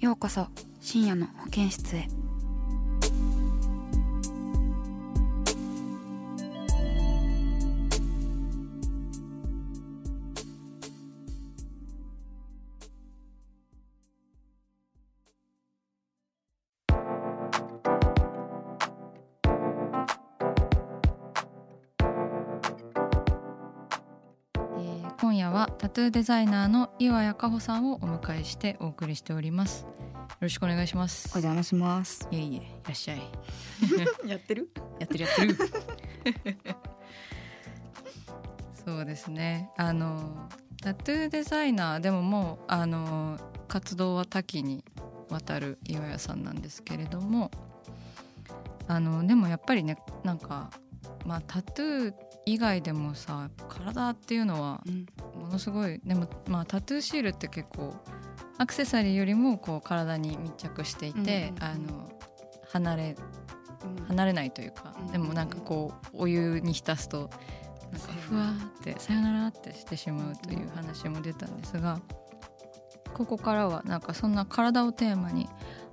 ようこそ深夜の保健室へ。今夜はタトゥーデザイナーの岩谷加穂さんをお迎えしてお送りしております。よろしくお願いします。お邪魔します。いえいえいらっしゃい。やってる？やってるやってる。そうですね。あのタトゥーデザイナーでももうあの活動は多岐にわたる岩谷さんなんですけれどもあのでもやっぱりねなんかまあタトゥー以外でもさ体っていうのはうん。ものすごいでもまあタトゥーシールって結構アクセサリーよりもこう体に密着していて、うんうんうんあの離れ離れないというか、うんでもなんかこうお湯に浸すとなんかふわーってさよならってしてしまうという話も出たんですがここからはなんかそんな体をテーマに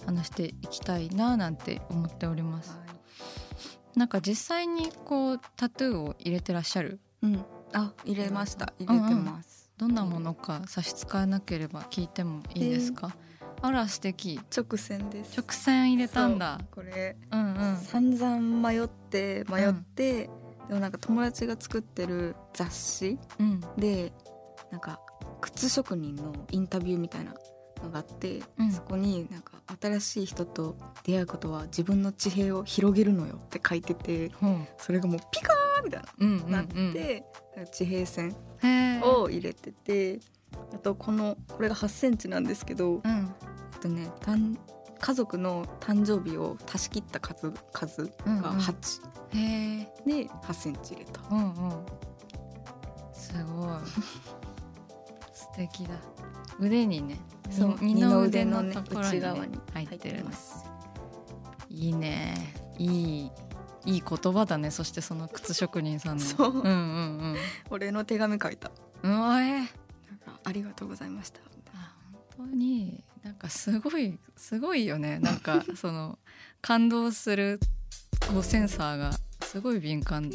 話していきたいななんて思っております。なんか実際にこうタトゥーを入れてらっしゃる？うん。あ、入れました。入れてます。どんなものか差し支えなければ聞いてもいいですか、あら素敵。直線です。直線入れたんだ。これ、うんうん。散々迷って迷って、でもなんか友達が作ってる雑誌うん。でなんか靴職人のインタビューみたいなのがあって、うん。そこになんか新しい人と出会うことは自分の地平を広げるのよって書いてて、ほうそれがもうピカーみたいな。うんうんなって、地平線を入れててあとこのこれが8センチなんですけど、うん。とねたん家族の誕生日を足し切った数数がうんうん。8、で8センチ入れた。うんうん。すごい。素敵だ。腕にねそうに二の腕のねところに,、内側に入ってるんです。す。いいね。いいいい言葉だねそしてその靴職人さんの。そう。うんうん俺の手紙書いた。うんうわえなんかありがとうございました。本当になんかすごいすごいよね。なんか その感動するこうセンサーがすごい敏感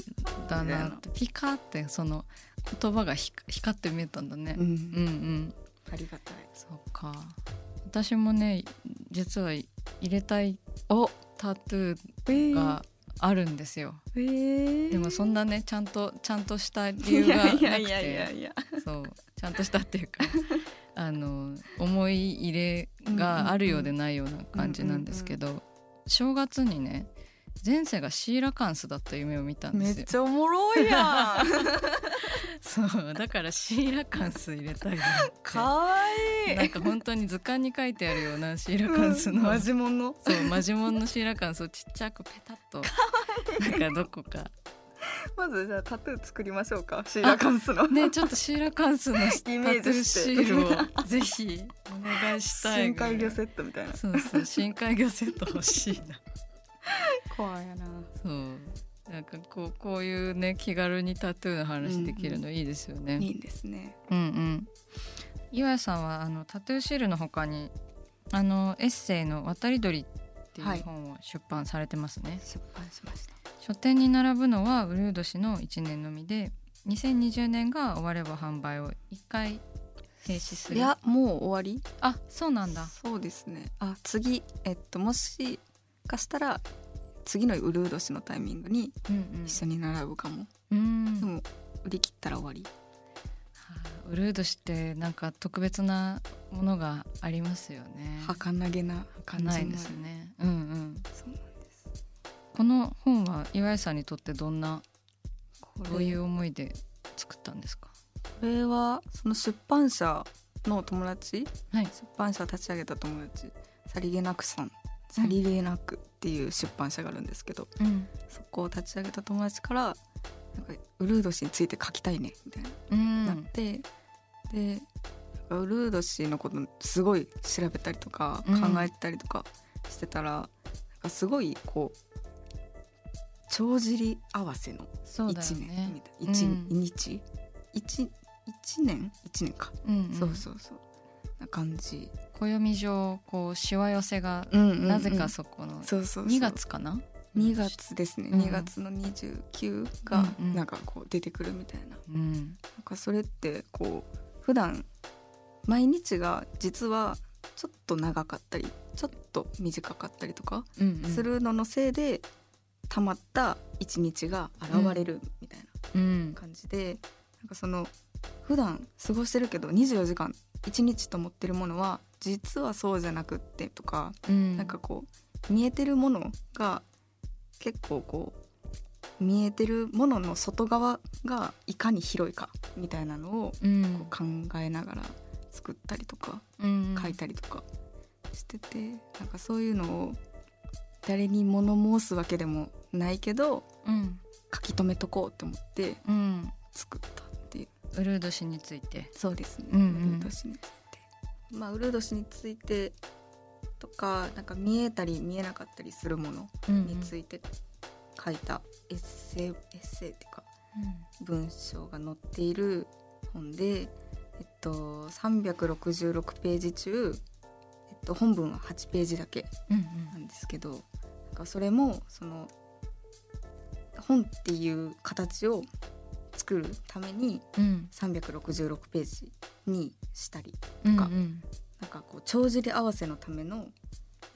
だなって。ピカってその言葉がひ光って見えたんだね、うん。うんうんありがたい。そうか。私もね実は入れたいおタトゥーがあるんですよ、えー、でもそんなねちゃんとちゃんとした理由がなくて。いやいやいやいや。そう。ちゃんとしたっていうか あの思い入れがあるようでないような感じなんですけど、正月にね前世がシーラカンスだった夢を見たんめですよ。っちゃおもろいやん そうだからシーラカンス入れたいかわいい。なんか本当に図鑑に書いてあるようなシーラカンスの、うんマジモンの？そうマジモンのシーラカンスをちっちゃくペタッと。なんかどこか。まずじゃあタトゥー作りましょうかシーラカンスの。ねちょっとシーラカンスのタトゥーシールをぜひお願いしたい深海魚セットみたいな。そうそう深海魚セット欲しいな。怖いやな。そうなんかこうこういうね気軽にタトゥーの話できるのいいですよね、いいですね。うんうん。岩谷さんはあのタトゥーシールの他にあのエッセイの渡り鳥っていう本を出版されてますね、出版しました。書店に並ぶのはうるう年の1年のみで2020年が終われば販売を1回停止する。いやもう終わり？あそうなんだ。そうですね。あ次えっともしかしたら次のウルー年のタイミングにうん一緒に並ぶかも、うん。うんでも売り切ったら終わり。はあウルード氏ってなんか特別なものがありますよね。儚げな感じのないですね。うんうんそうなんですこの本は岩井さんにとってどんなこどういう思いで作ったんですか？これはその出版社の友達？はい。出版社を立ち上げた友達。さりげなくさん。さりげなくっていう出版社があるんですけど、うん。そこを立ち上げた友達からなんかウルード氏について書きたいねみたいな、うん。なってでウルード氏のことすごい調べたりとかうん。考えたりとかしてたら、なんかすごいこう帳尻合わせのそうだよ1年ねみたいな一うん。日？一一年？一年か、うんうん。そうそうそうな感じ、暦上こうしわ寄せがうんうんうん。なぜかそこのそうそうそう。2月かな？2月ですね、うん。2月の29がうんうん。なんかこう出てくるみたいな,、うん。なんかそれってこう普段毎日が実はちょっと長かったりちょっと短かったりとかうんうん。するののせいでたまった一日が現れるみたいなうん。感じで、なんかその普段過ごしてるけど24時間1日と思ってるものは実はそうじゃなくってとか、うん。なんかこう見えてるものが結構こう見えてるものの外側がいかに広いかみたいなのをうん。こう考えながら作ったりとかうん。書いたりとかしてて、なんかそういうのを誰に物申すわけでもないけどうん。書き留めとこうと思ってうん。作ったウルード氏について。そうですね、うんうん。ウルード氏について。まあウルード氏についてとかなんか見えたり見えなかったりするものについて書いたエッセイエッセイっていうか文章が載っている本で、えっと、366ページ中、えっと、本文は8ページだけうんうん。なんですけどなんかそれもその本っていう形を作るためにうん。366ページにしたりうんかうん。なんかこう帳尻合わせのための、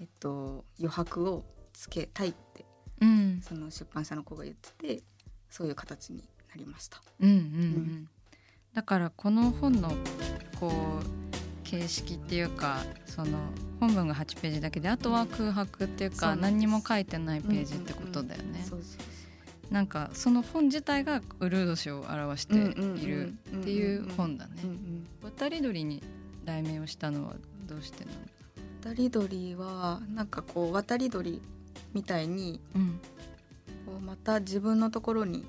えっと、余白をつけたいってうん。その出版社の子が言っててそういう形になりました。うんうんうん。だからこの本のこう形式っていうかその本文が8ページだけであとは空白っていうか何にも書いてないページってことだよね。そうそうなんかその本自体がうるう年を表しているっていう本だね渡り鳥に題名をしたのはどうしてなの渡り鳥はなんかこう渡り鳥みたいにこうまた自分のところに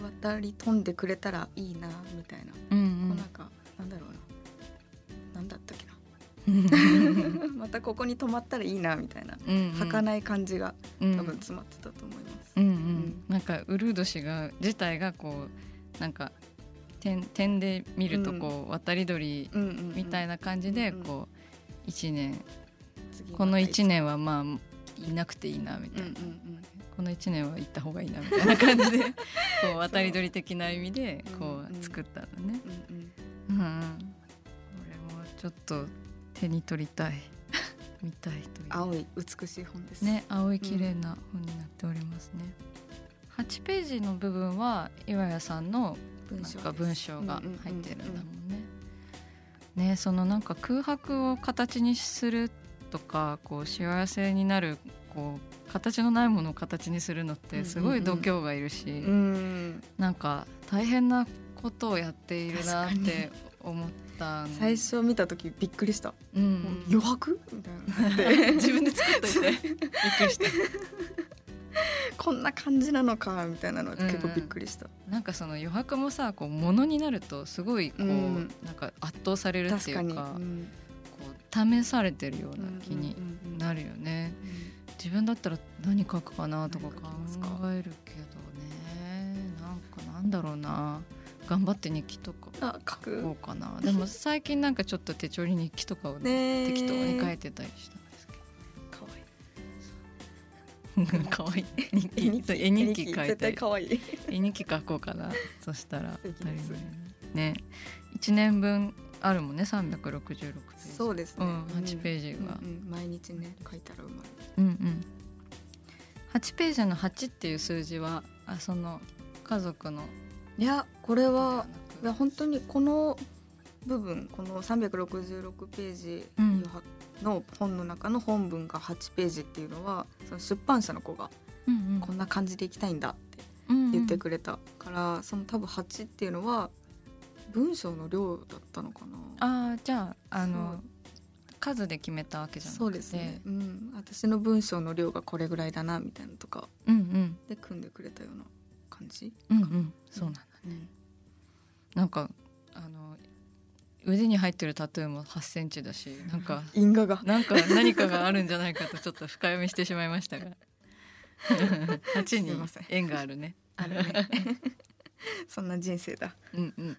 渡り飛んでくれたらいいなみたいな、うん またここに泊まったらいいなみたいなうん儚い感じがうん。多分詰まってたと思います。うんうん。ん。なんかウルード氏が自体がこうなんか点点で見るとこう、渡り鳥うんうんうん。みたいな感じでうんうん。こう1年この1年はまあいなくていいなみたいな、うんうんうん。この1年は行った方がいいなみたいな感じで こう渡り鳥的な意味でこうんううん。作ったんだね。うんうん。うんうん、これもちょっと手に取りたい。見たいという。青い美しい本です。ね青い綺麗な本になっておりますね。8ページの部分は岩谷さんの文章か文章がうんうんうんうん入ってるんだもんね。ねそのなんか空白を形にするとかこう幸せになるこう形のないものを形にするのってすごい度胸がいるし、うん。なんか大変なことをやっているなって思ったん。最初見た時びっくりした。うん。うん余白？みたいな。で 自分で作っといて。びっくりした。こんな感じなのかみたいなのは結構びっくりした。なんかその余白もさこう物になるとすごいこう、うん。なんか圧倒されるって。いうかうん。こう試されてるような気になるよね、自分だったら何書くかなとか考えるけどね。なんかなんだろうな頑張って日記とかあ書こうかな。でも最近なんかちょっと手帳に日記とかをね適当に書いててたりしたんです可愛いけどかわいい。日記。絵日記。書いて。絵日記書こうかな。そしたらね。1年分あるもんね366ページ。そうですね、うん、8ページが、うんうん毎日ね書いたらうまいうんうん。8ページの8っていう数字はあその家族のいやこれはいや本当にこの部分この366ページうん。の本の中の本文が8ページっていうのはその出版社の子がうんこんな感じでいきたいんだってうん言ってくれたから、その多分8っていうのは文章の量だったのかな。ああじゃああの数で決めたわけじゃなくて。そうですね、うん、私の文章の量がこれぐらいだなみたいなのとかで組んでくれたような感じ、うんうん。そうなんだうん。なんかあの腕に入ってるタトゥーも8センチだしなんか 因果が。なんか何かがあるんじゃないかとちょっと深読みしてしまいましたが。8すいにません。縁があるね。あるね。そんな人生だ。うんうん